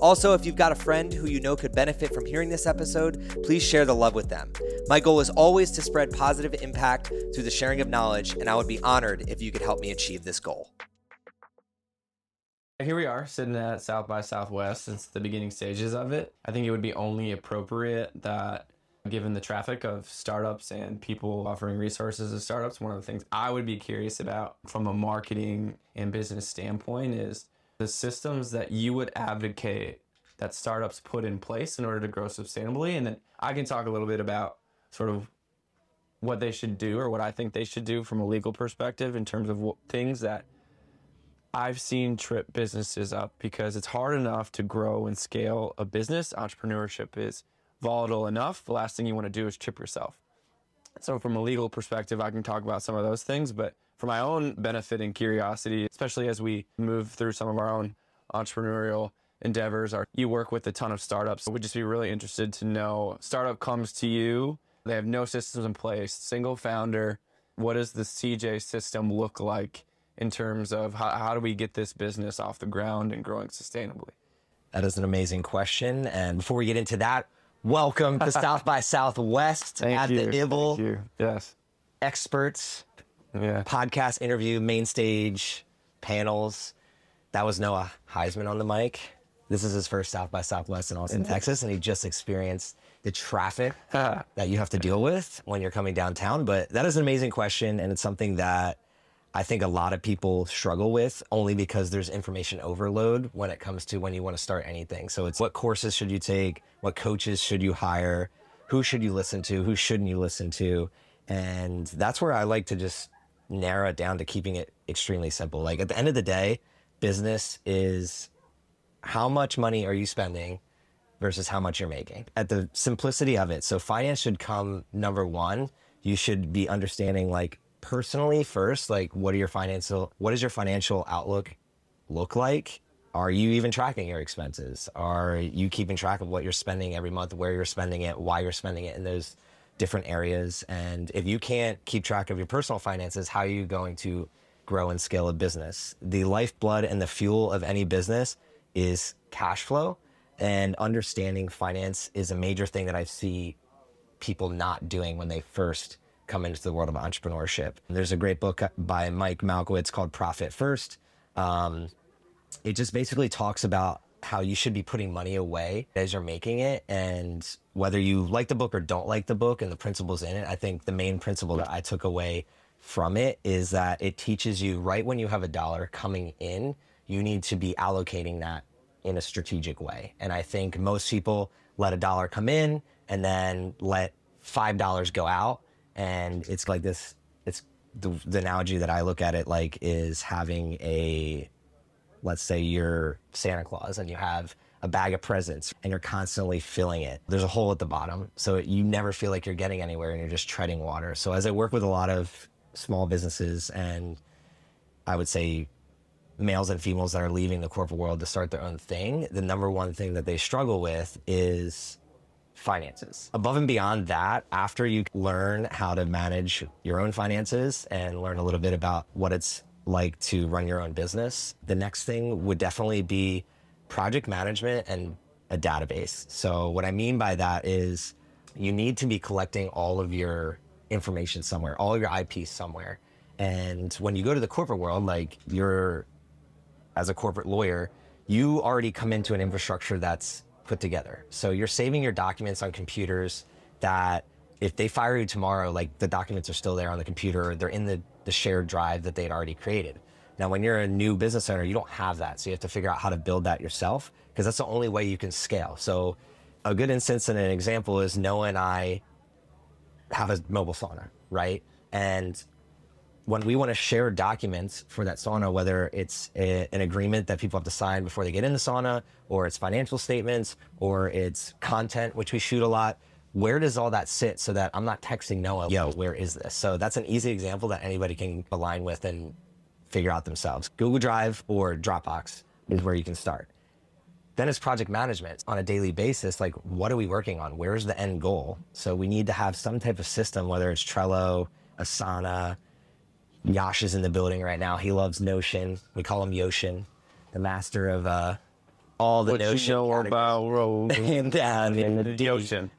Also, if you've got a friend who you know could benefit from hearing this episode, please share the love with them. My goal is always to spread positive impact through the sharing of knowledge, and I would be honored if you could help me achieve this goal. Here we are sitting at South by Southwest since the beginning stages of it. I think it would be only appropriate that given the traffic of startups and people offering resources to startups, one of the things I would be curious about from a marketing and business standpoint is the systems that you would advocate that startups put in place in order to grow sustainably. And then I can talk a little bit about sort of what they should do or what I think they should do from a legal perspective in terms of what, things that I've seen trip businesses up because it's hard enough to grow and scale a business. Entrepreneurship is volatile enough. The last thing you want to do is trip yourself. So, from a legal perspective, I can talk about some of those things, but for my own benefit and curiosity, especially as we move through some of our own entrepreneurial endeavors, are you work with a ton of startups. We'd just be really interested to know startup comes to you, they have no systems in place, single founder. What does the CJ system look like in terms of how, how do we get this business off the ground and growing sustainably? That is an amazing question. And before we get into that, welcome to South by Southwest Thank at you. the IBLE. Thank you. Yes. Experts Yeah. podcast interview, main stage, panels. That was Noah Heisman on the mic. This is his first South by Southwest in Austin, mm-hmm. Texas, and he just experienced the traffic uh-huh. that you have to deal with when you're coming downtown. But that is an amazing question, and it's something that I think a lot of people struggle with only because there's information overload when it comes to when you want to start anything. So it's what courses should you take? What coaches should you hire? Who should you listen to? Who shouldn't you listen to? And that's where I like to just narrow it down to keeping it extremely simple. Like at the end of the day, business is how much money are you spending versus how much you're making at the simplicity of it. So finance should come number one. You should be understanding like personally first, like what are your financial, what does your financial outlook look like? Are you even tracking your expenses? Are you keeping track of what you're spending every month, where you're spending it, why you're spending it in those different areas? And if you can't keep track of your personal finances, how are you going to grow and scale a business? The lifeblood and the fuel of any business is cash flow. And understanding finance is a major thing that I see people not doing when they first come into the world of entrepreneurship. There's a great book by Mike Michalowicz called Profit First. Um, it just basically talks about how you should be putting money away as you're making it. And whether you like the book or don't like the book and the principles in it i think the main principle that i took away from it is that it teaches you right when you have a dollar coming in you need to be allocating that in a strategic way. And i think most people let a dollar come in and then let five dollars go out. And it's like this it's the, the analogy that i look at it like is having a let's say you're Santa Claus and you have a bag of presents and you're constantly filling it. There's a hole at the bottom, so you never feel like you're getting anywhere and you're just treading water. So as I work with a lot of small businesses and I would say males and females that are leaving the corporate world to start their own thing, the number one thing that they struggle with is finances. Above and beyond that, after you learn how to manage your own finances and learn a little bit about what it's like to run your own business, the next thing would definitely be project management and a database. So, what I mean by that is you need to be collecting all of your information somewhere, all your IP somewhere. And when you go to the corporate world, like you're as a corporate lawyer, you already come into an infrastructure that's put together. So you're saving your documents on computers that if they fire you tomorrow, like the documents are still there on the computer, they're in the, the shared drive that they'd already created. Now, when you're a new business owner, you don't have that. So you have to figure out how to build that yourself because that's the only way you can scale. So a good instance and an example is Noah and I have a mobile sauna, right? And when we want to share documents for that sauna, whether it's a, an agreement that people have to sign before they get in the sauna, or it's financial statements, or it's content, which we shoot a lot, where does all that sit so that I'm not texting Noah, yo, where is this? So that's an easy example that anybody can align with and figure out themselves. Google Drive or Dropbox is where you can start. Then it's project management on a daily basis. Like, what are we working on? Where's the end goal? So we need to have some type of system, whether it's Trello, Asana, Yash is in the building right now. He loves Notion. We call him Yoshin, the master of uh, all the What you know about road and the the ocean?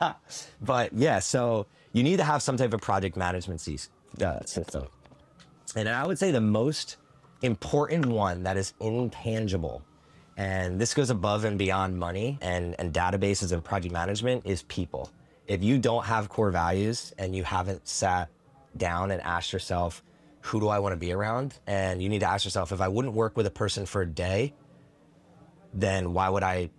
but yeah, so you need to have some type of project management uh, system. And I would say the most important one that is intangible, and this goes above and beyond money and, and databases and project management, is people. If you don't have core values and you haven't sat down and asked yourself, who do I want to be around? And you need to ask yourself, if I wouldn't work with a person for a day, then why would I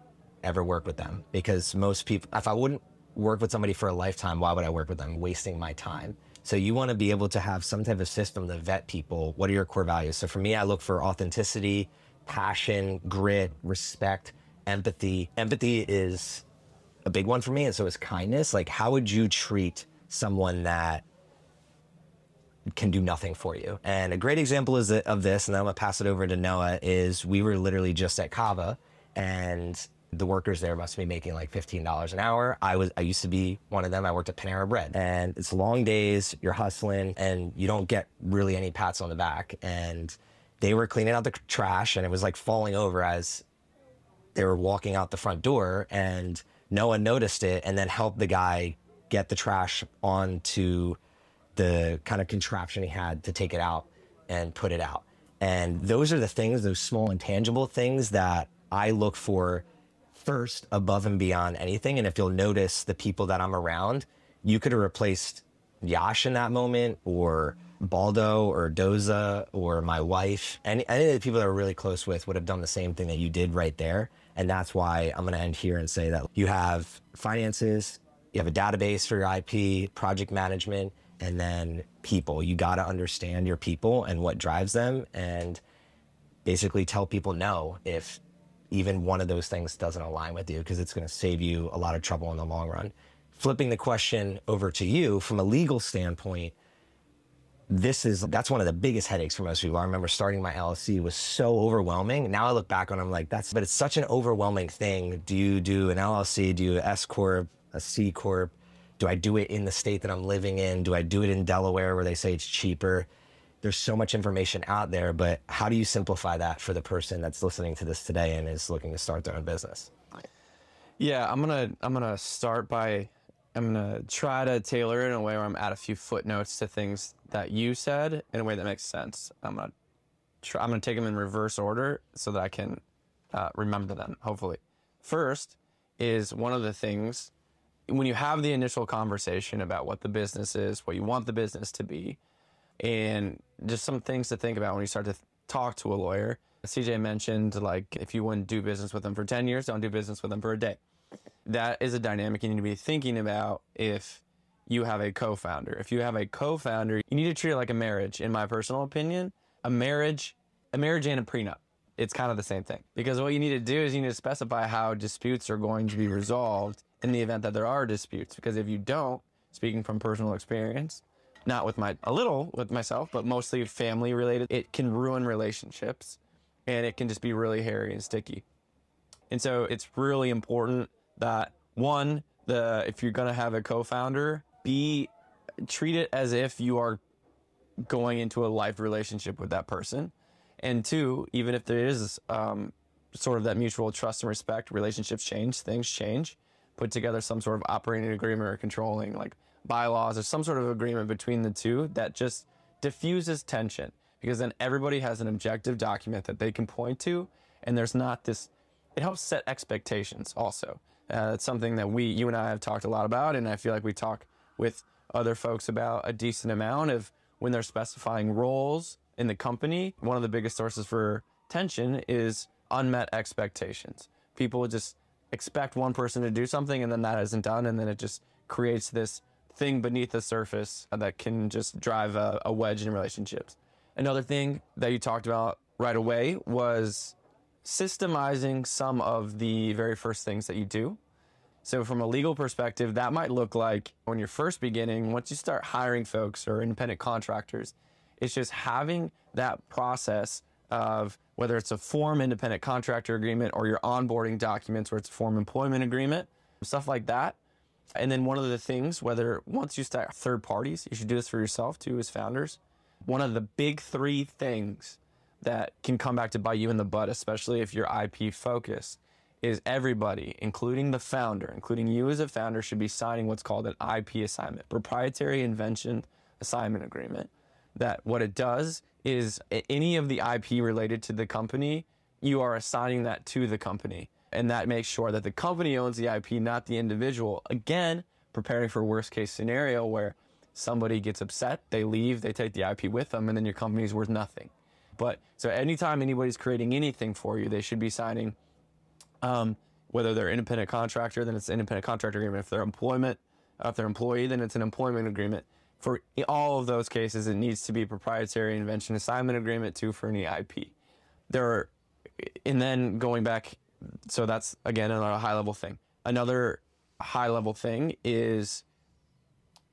ever work with them? Because most people, if I wouldn't work with somebody for a lifetime, why would I work with them? Wasting my time. So you want to be able to have some type of system to vet people. What are your core values? So for me, I look for authenticity, passion, grit, respect, empathy. Empathy is a big one for me, and so is kindness. Like, how would you treat someone that can do nothing for you. And a great example is of this, and then I'm gonna pass it over to Noah. Is we were literally just at Kava, and the workers there must be making like fifteen dollars an hour. I was I used to be one of them. I worked at Panera Bread, and it's long days. You're hustling, and you don't get really any pats on the back. And they were cleaning out the trash, and it was like falling over as they were walking out the front door and no one noticed it and then helped the guy get the trash onto the kind of contraption he had to take it out and put it out. And those are the things, those small intangible things that I look for first above and beyond anything. And if you'll notice the people that I'm around, you could have replaced Yash in that moment or Baldo or Doza or my wife. Any, any of the people that are really close with would have done the same thing that you did right there. And that's why I'm going to end here and say that you have finances, you have a database for your IP, project management, and then people. You got to understand your people and what drives them and basically tell people no if even one of those things doesn't align with you because it's going to save you a lot of trouble in the long run. Flipping the question over to you from a legal standpoint, this is that's one of the biggest headaches for most people. I remember starting my LLC was so overwhelming. Now I look back on it, I'm like, that's but it's such an overwhelming thing. Do you do an LLC? Do you S corp, a C corp? Do I do it in the state that I'm living in? Do I do it in Delaware where they say it's cheaper? There's so much information out there, but how do you simplify that for the person that's listening to this today and is looking to start their own business? Yeah, I'm gonna I'm gonna start by I'm gonna try to tailor it in a way where I'm add a few footnotes to things that you said in a way that makes sense. I'm gonna I'm gonna take them in reverse order so that I can uh, remember them. Hopefully, first is one of the things when you have the initial conversation about what the business is, what you want the business to be, and just some things to think about when you start to talk to a lawyer. CJ mentioned like if you wouldn't do business with them for 10 years, don't do business with them for a day. That is a dynamic you need to be thinking about if you have a co-founder. If you have a co-founder, you need to treat it like a marriage in my personal opinion. A marriage, a marriage and a prenup. It's kind of the same thing. Because what you need to do is you need to specify how disputes are going to be resolved in the event that there are disputes because if you don't, speaking from personal experience, not with my a little with myself, but mostly family related. It can ruin relationships and it can just be really hairy and sticky. And so it's really important that one, the if you're gonna have a co-founder, be treat it as if you are going into a life relationship with that person. And two, even if there is um, sort of that mutual trust and respect, relationships change, things change. Put together some sort of operating agreement or controlling like bylaws or some sort of agreement between the two that just diffuses tension because then everybody has an objective document that they can point to and there's not this it helps set expectations also. Uh, it's something that we you and i have talked a lot about and i feel like we talk with other folks about a decent amount of when they're specifying roles in the company one of the biggest sources for tension is unmet expectations. People just expect one person to do something and then that isn't done and then it just creates this thing beneath the surface that can just drive a, a wedge in relationships. Another thing that you talked about right away was systemizing some of the very first things that you do. So, from a legal perspective, that might look like when you're first beginning, once you start hiring folks or independent contractors, it's just having that process of whether it's a form independent contractor agreement or your onboarding documents where it's a form employment agreement, stuff like that. And then one of the things, whether once you start third parties, you should do this for yourself too as founders. One of the big three things that can come back to bite you in the butt, especially if you're IP focused, is everybody, including the founder, including you as a founder, should be signing what's called an IP assignment, proprietary invention assignment agreement. That what it does is any of the IP related to the company, you are assigning that to the company. And that makes sure that the company owns the IP, not the individual. Again, preparing for worst case scenario where somebody gets upset, they leave, they take the IP with them, and then your company is worth nothing. But so anytime anybody's creating anything for you, they should be signing, um, whether they're independent contractor, then it's an independent contractor agreement. If they're employment, if they're employee, then it's an employment agreement. For all of those cases, it needs to be proprietary invention assignment agreement too for any IP. There are, and then going back, so that's again another high level thing. Another high level thing is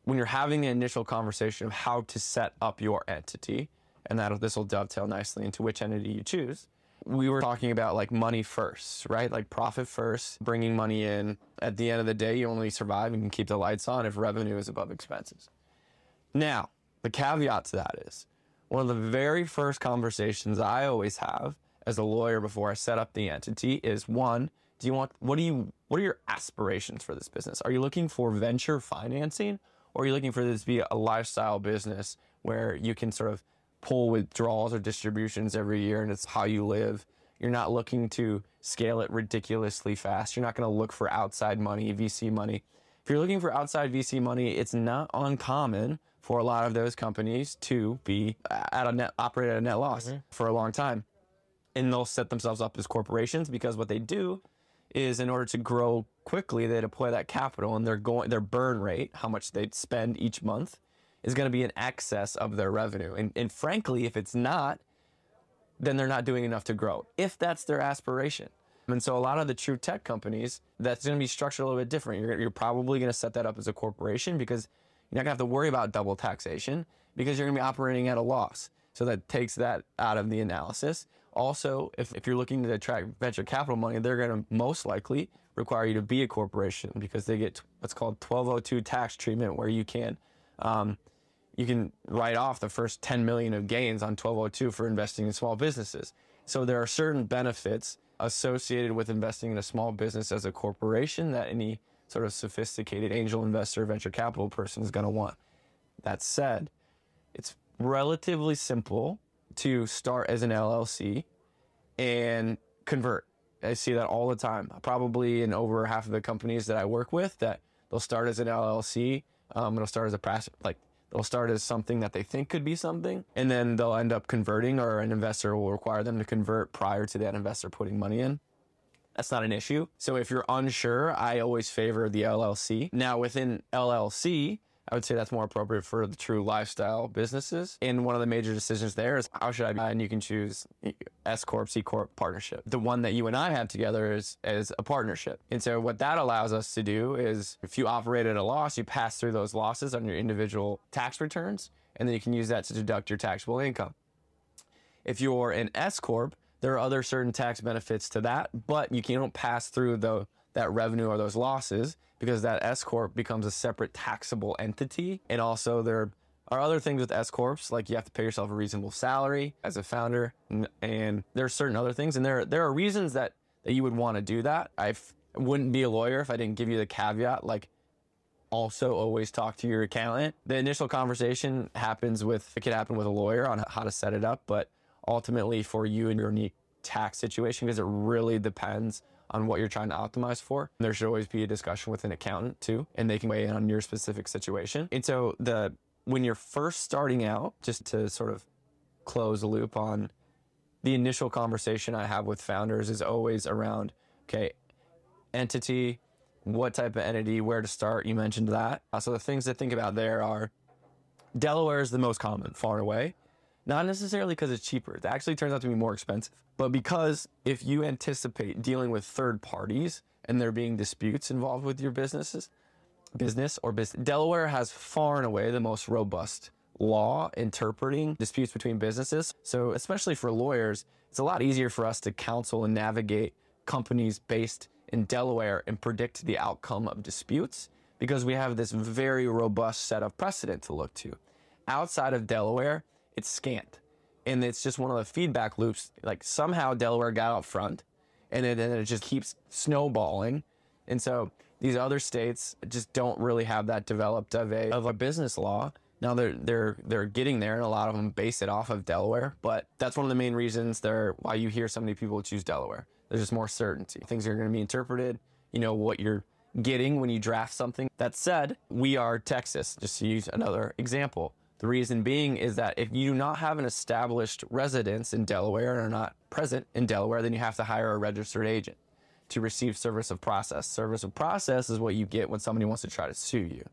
when you're having the initial conversation of how to set up your entity and that this will dovetail nicely into which entity you choose. We were talking about like money first, right? Like profit first, bringing money in. At the end of the day, you only survive and can keep the lights on if revenue is above expenses. Now, the caveat to that is one of the very first conversations I always have as a lawyer before I set up the entity is one, do you want what do you what are your aspirations for this business? Are you looking for venture financing or are you looking for this to be a lifestyle business where you can sort of pull withdrawals or distributions every year and it's how you live. You're not looking to scale it ridiculously fast. You're not going to look for outside money, VC money. If you're looking for outside VC money, it's not uncommon for a lot of those companies to be at a net operate at a net loss mm-hmm. for a long time. And they'll set themselves up as corporations because what they do is in order to grow quickly, they deploy that capital and their going their burn rate, how much they spend each month, is going to be in excess of their revenue. And, and frankly, if it's not, then they're not doing enough to grow, if that's their aspiration. And so a lot of the true tech companies, that's going to be structured a little bit different. You're, you're probably going to set that up as a corporation because you're not going to have to worry about double taxation because you're going to be operating at a loss. So that takes that out of the analysis. Also, if, if you're looking to attract venture capital money, they're going to most likely require you to be a corporation because they get what's called 1202 tax treatment where you can um, you can write off the first 10 million of gains on 1202 for investing in small businesses. So there are certain benefits associated with investing in a small business as a corporation that any sort of sophisticated angel investor, venture capital person is going to want. That said, it's relatively simple to start as an LLC and convert. I see that all the time. Probably in over half of the companies that I work with, that they'll start as an LLC. Um, it'll start as a pass, like They'll start as something that they think could be something, and then they'll end up converting, or an investor will require them to convert prior to that investor putting money in. That's not an issue. So if you're unsure, I always favor the LLC. Now, within LLC, I would say that's more appropriate for the true lifestyle businesses. And one of the major decisions there is how should I buy? And you can choose S Corp, C Corp partnership. The one that you and I have together is, is a partnership. And so what that allows us to do is if you operate at a loss, you pass through those losses on your individual tax returns, and then you can use that to deduct your taxable income. If you're an S Corp, there are other certain tax benefits to that, but you can't pass through the that revenue or those losses because that S corp becomes a separate taxable entity. And also there are other things with S corps like you have to pay yourself a reasonable salary as a founder, and there are certain other things. And there there are reasons that that you would want to do that. I wouldn't be a lawyer if I didn't give you the caveat like. Also, always talk to your accountant. The initial conversation happens with, it could happen with a lawyer on how to set it up, but ultimately for you and your unique tax situation, because it really depends on what you're trying to optimize for. There should always be a discussion with an accountant too, and they can weigh in on your specific situation. And so the when you're first starting out, just to sort of close the loop on the initial conversation I have with founders is always around, okay, entity, what type of entity, where to start. You mentioned that. Uh, so the things to think about there are Delaware is the most common, far away. Not necessarily because it's cheaper. It actually turns out to be more expensive. But because if you anticipate dealing with third parties and there being disputes involved with your businesses, business or business, Delaware has far and away the most robust law interpreting disputes between businesses. So, especially for lawyers, it's a lot easier for us to counsel and navigate companies based in Delaware and predict the outcome of disputes because we have this very robust set of precedent to look to. Outside of Delaware, it's scant. And it's just one of the feedback loops. Like somehow Delaware got out front and it, it just keeps snowballing. And so these other states just don't really have that developed of a, of a business law. Now they're they're they're getting there, and a lot of them base it off of Delaware. But that's one of the main reasons there why you hear so many people choose Delaware. There's just more certainty. Things are going to be interpreted. You know what you're getting when you draft something. That said, we are Texas. Just to use another example. The reason being is that if you do not have an established residence in Delaware and are not present in Delaware, then you have to hire a registered agent to receive service of process. Service of process is what you get when somebody wants to try to sue you.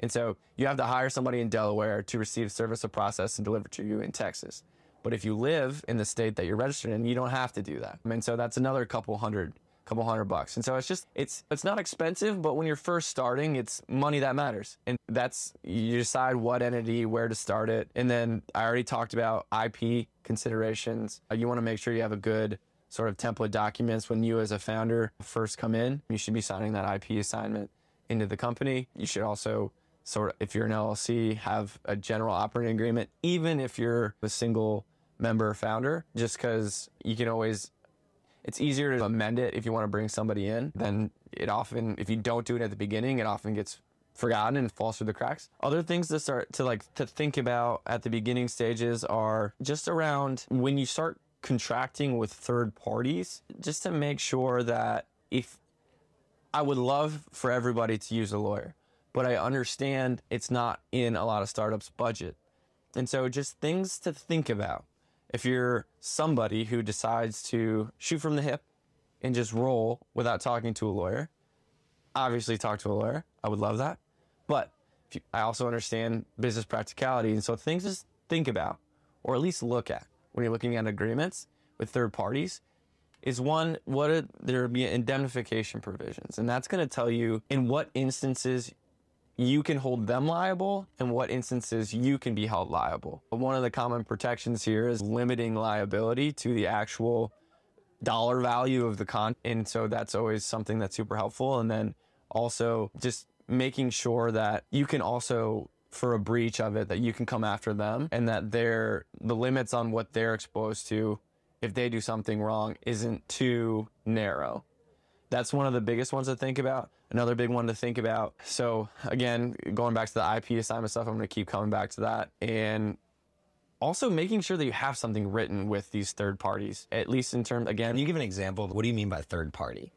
And so you have to hire somebody in Delaware to receive service of process and deliver to you in Texas. But if you live in the state that you're registered in, you don't have to do that. And so that's another couple hundred couple hundred bucks. And so it's just it's it's not expensive, but when you're first starting, it's money that matters. And that's you decide what entity, where to start it. And then I already talked about IP considerations. Uh, you want to make sure you have a good sort of template documents when you as a founder first come in. You should be signing that IP assignment into the company. You should also sort of, if you're an LLC, have a general operating agreement, even if you're a single member founder, just because you can always, it's easier to amend it if you want to bring somebody in than it often, if you don't do it at the beginning, it often gets forgotten and falls through the cracks. Other things to start to like to think about at the beginning stages are just around when you start contracting with third parties, just to make sure that if I would love for everybody to use a lawyer but I understand it's not in a lot of startups' budget. And so, just things to think about. If you're somebody who decides to shoot from the hip and just roll without talking to a lawyer, obviously talk to a lawyer. I would love that. But you, I also understand business practicality. And so, things to think about, or at least look at when you're looking at agreements with third parties, is one, what are, there be indemnification provisions? And that's going to tell you in what instances you can hold them liable and what instances you can be held liable. One of the common protections here is limiting liability to the actual dollar value of the con. And so that's always something that's super helpful. And then also just making sure that you can also for a breach of it that you can come after them and that they're the limits on what they're exposed to if they do something wrong isn't too narrow. That's one of the biggest ones to think about. Another big one to think about. So again, going back to the IP assignment stuff, I'm going to keep coming back to that. And also making sure that you have something written with these third parties, at least in terms, again. Can you give an example? Of what do you mean by third party?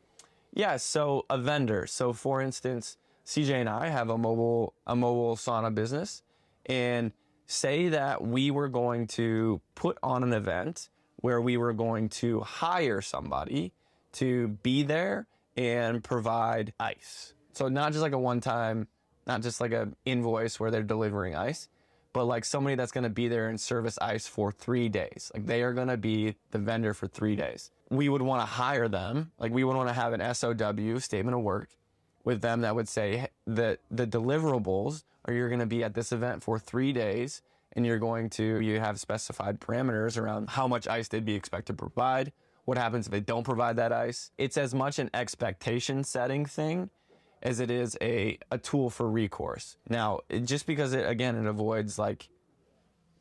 Yeah, so a vendor. So for instance, CJ and I have a mobile a mobile sauna business and say that we were going to put on an event where we were going to hire somebody to be there and provide ice. So not just like a one time, not just like a invoice where they're delivering ice, but like somebody that's going to be there and service ice for three days. Like they are going to be the vendor for three days. We would want to hire them. Like we would want to have an SOW statement of work with them that would say that the deliverables are you're going to be at this event for three days and you're going to you have specified parameters around how much ice they'd be expected to provide what happens if they don't provide that ice. It's as much an expectation setting thing as it is a, a tool for recourse. Now, just because it, again, it avoids like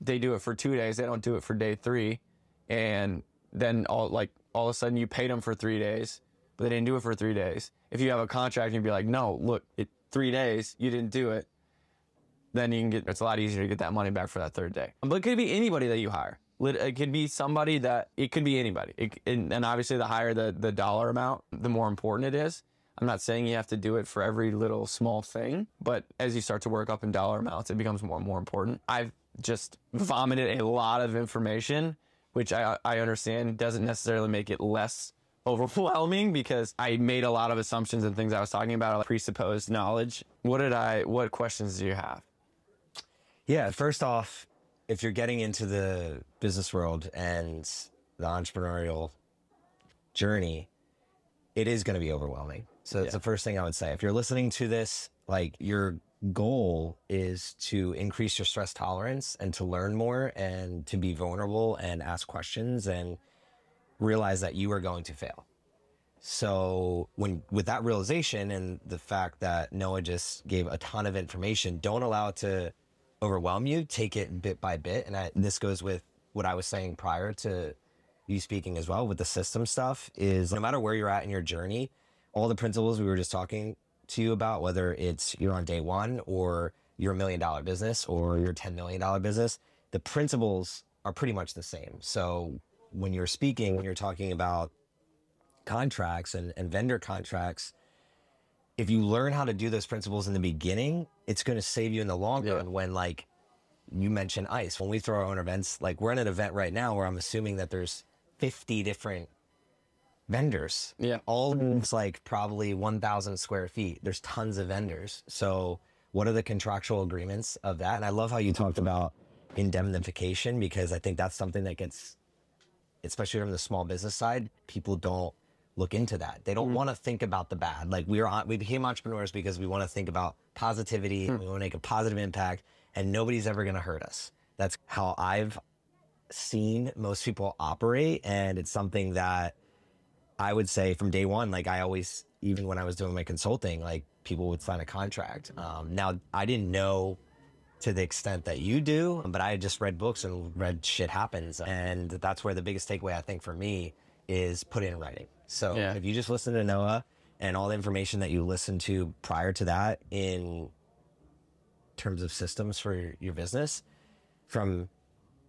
they do it for two days, they don't do it for day three. And then all like all of a sudden you paid them for three days, but they didn't do it for three days. If you have a contract and you'd be like, no, look, it three days, you didn't do it, then you can get it's a lot easier to get that money back for that third day. But it could be anybody that you hire. It could be somebody that it could be anybody. It, and obviously, the higher the, the dollar amount, the more important it is. I'm not saying you have to do it for every little small thing, but as you start to work up in dollar amounts, it becomes more and more important. I've just vomited a lot of information, which I, I understand doesn't necessarily make it less overwhelming because I made a lot of assumptions and things I was talking about, like presupposed knowledge. What did I, what questions do you have? Yeah, first off, if you're getting into the business world and the entrepreneurial journey, it is going to be overwhelming. So that's Yeah. the first thing I would say. If you're listening to this, like your goal is to increase your stress tolerance and to learn more and to be vulnerable and ask questions and realize that you are going to fail. So when with that realization and the fact that Noah just gave a ton of information, don't allow it to overwhelm you. Take it bit by bit. And I, this goes with what I was saying prior to you speaking as well with the system stuff is no matter where you're at in your journey, all the principles we were just talking to you about, whether it's you're on day one or you're a million dollar business or you're $10 million business, the principles are pretty much the same. So when you're speaking, when you're talking about contracts and, and vendor contracts, if you learn how to do those principles in the beginning, it's going to save you in the long Yeah. run when like you mentioned ice. When we throw our own events, like we're in an event right now where I'm assuming that there's 50 different vendors. Yeah. All of them's like probably 1,000 square feet. There's tons of vendors. So what are the contractual agreements of that? And I love how you talked about indemnification because I think that's something that gets, especially from the small business side, people don't look into that. They don't want to think about the bad. Like we are, we became entrepreneurs because we want to think about positivity. We want to make a positive impact, and nobody's ever going to hurt us. That's how I've seen most people operate, and it's something that I would say from day one. Like I always, even when I was doing my consulting, like people would sign a contract. Um, now I didn't know to the extent that you do, but I had just read books and read shit happens, and that's where the biggest takeaway I think for me is put in writing. So Yeah. if you just listen to Noah and all the information that you listened to prior to that in terms of systems for your, your business, from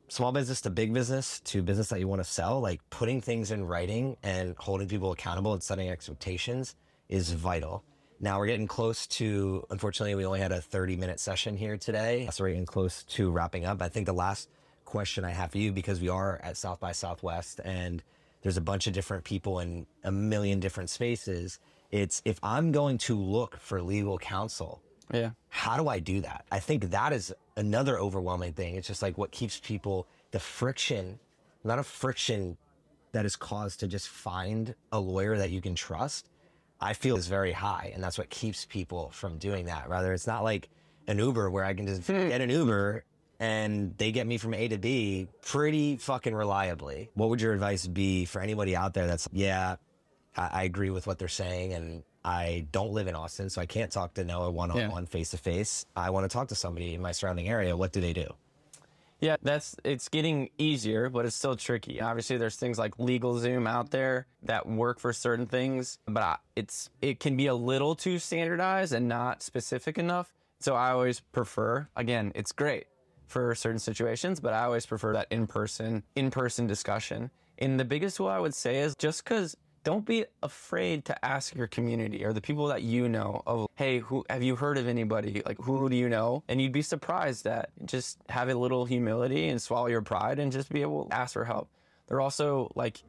small business to big business to business that you want to sell, like putting things in writing and holding people accountable and setting expectations is vital. Now we're getting close to, unfortunately, we only had a 30 minute session here today. So we're getting close to wrapping up. I think the last question I have for you, because we are at South by Southwest and there's a bunch of different people in a million different spaces. It's if I'm going to look for legal counsel, Yeah. how do I do that? I think that is another overwhelming thing. It's just like what keeps people the friction, not a friction that is caused to just find a lawyer that you can trust. I feel is very high, and that's what keeps people from doing that. Rather, it's not like an Uber where I can just hmm. get an Uber and they get me from A to B pretty fucking reliably. What would your advice be for anybody out there that's, yeah, I, I agree with what they're saying, and I don't live in Austin, so I can't talk to Noah one on one, face to face. I want to talk to somebody in my surrounding area. What do they do? Yeah, that's it's getting easier, but it's still tricky. Obviously, there's things like LegalZoom out there that work for certain things, but it's it can be a little too standardized and not specific enough. So I always prefer, again, it's great for certain situations, but I always prefer that in-person in-person discussion. And the biggest tool I would say is just because don't be afraid to ask your community or the people that you know of hey who have you heard of anybody? Like who do you know? And you'd be surprised that just have a little humility and swallow your pride and just be able to ask for help. They're also like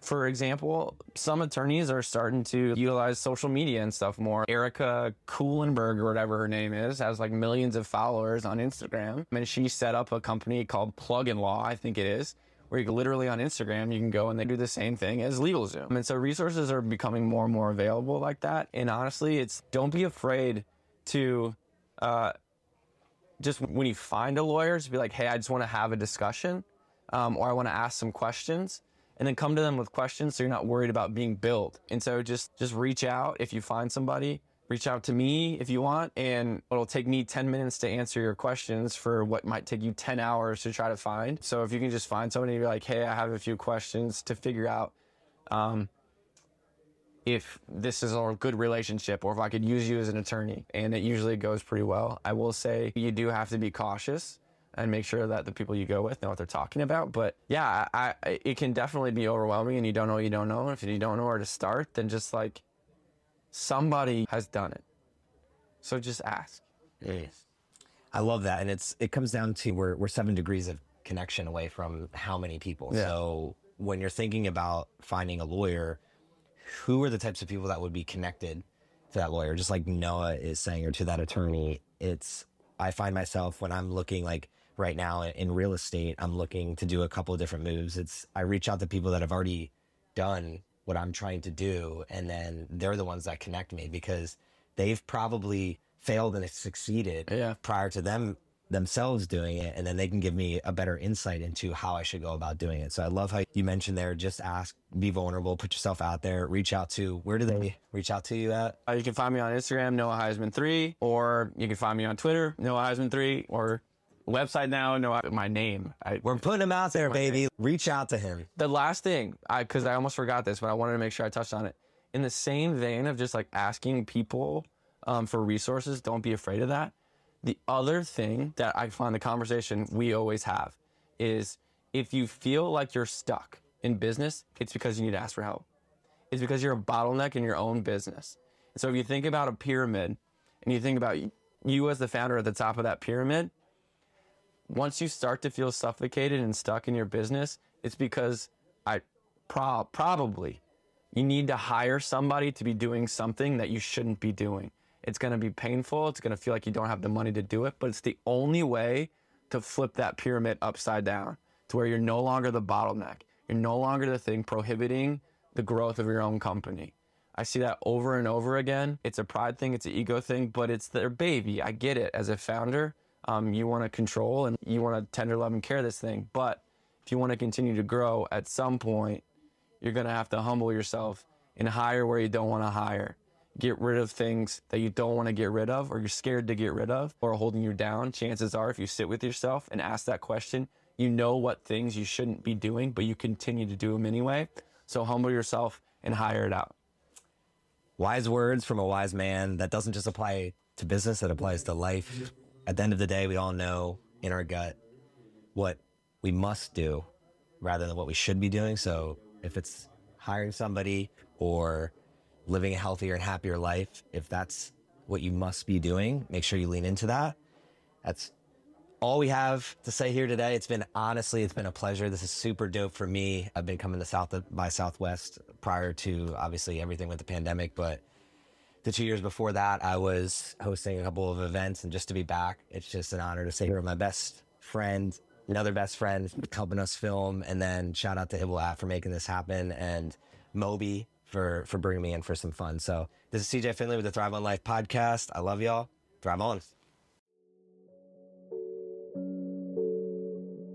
for example, some attorneys are starting to utilize social media and stuff more. Erica Kuhlenberg, or whatever her name is, has like millions of followers on Instagram. And she set up a company called Plug and Law, I think it is, where you can literally on Instagram, you can go and they do the same thing as LegalZoom. And so resources are becoming more and more available like that. And honestly, it's don't be afraid to uh, just when you find a lawyer, to be like, hey, I just want to have a discussion um, or I want to ask some questions. And then come to them with questions so you're not worried about being billed. And so just just reach out if you find somebody. Reach out to me if you want, and it'll take me 10 minutes to answer your questions for what might take you 10 hours to try to find. So if you can just find somebody and be like, hey, I have a few questions to figure out um, if this is a good relationship or if I could use you as an attorney. And it usually goes pretty well. I will say you do have to be cautious and make sure that the people you go with know what they're talking about. But yeah, I, I, it can definitely be overwhelming and you don't know what you don't know. And if you don't know where to start, then just like somebody has done it. So just ask. Yes. I love that, and it's it comes down to we're we're seven degrees of connection away from how many people. Yeah. So when you're thinking about finding a lawyer, who are the types of people that would be connected to that lawyer? Just like Noah is saying, or to that attorney. It's I find myself when I'm looking like right now in real estate, I'm looking to do a couple of different moves. It's I reach out to people that have already done what I'm trying to do, and then they're the ones that connect me because they've probably failed and succeeded Yeah. prior to them themselves doing it and then they can give me a better insight into how I should go about doing it. So I love how you mentioned there just ask, be vulnerable, put yourself out there, reach out to where do they reach out to you at? Uh, you can find me on Instagram, Noah Heisman3, or you can find me on Twitter, Noah Heisman3, or website now, Noah, my name. I, We're putting him out there, baby. Reach out to him. the last thing, I because I almost forgot this, but I wanted to make sure I touched on it. In the same vein of just like asking people um, for resources, don't be afraid of that. The other thing that I find the conversation we always have is if you feel like you're stuck in business, it's because you need to ask for help. It's because you're a bottleneck in your own business. And so if you think about a pyramid and you think about you as the founder at the top of that pyramid, once you start to feel suffocated and stuck in your business, it's because I pro- probably you need to hire somebody to be doing something that you shouldn't be doing. It's going to be painful. It's going to feel like you don't have the money to do it, but it's the only way to flip that pyramid upside down to where you're no longer the bottleneck. You're no longer the thing prohibiting the growth of your own company. I see that over and over again. It's a pride thing, it's an ego thing, but it's their baby. I get it. As a founder, um, you want to control and you want to tender love and care this thing. But if you want to continue to grow, at some point, you're going to have to humble yourself and hire where you don't want to hire. Get rid of things that you don't want to get rid of or you're scared to get rid of or holding you down. Chances are, if you sit with yourself and ask that question, you know what things you shouldn't be doing, but you continue to do them anyway. So humble yourself and hire it out. Wise words from a wise man that doesn't just apply to business, that applies to life. At the end of the day, we all know in our gut what we must do rather than what we should be doing. So if it's hiring somebody or living a healthier and happier life, if that's what you must be doing, make sure you lean into that. That's all we have to say here today. It's been honestly, it's been a pleasure. This is super dope for me. I've been coming to South by Southwest prior to obviously everything with the pandemic, but the two years before that, I was hosting a couple of events, and just to be back, it's just an honor to sit here with my best friend, another best friend, helping us film, and then shout out to Hibble App for making this happen, and Moby for for bringing me in for some fun. So this is CJ Finley with the Thrive on Life podcast. I love y'all. Thrive on.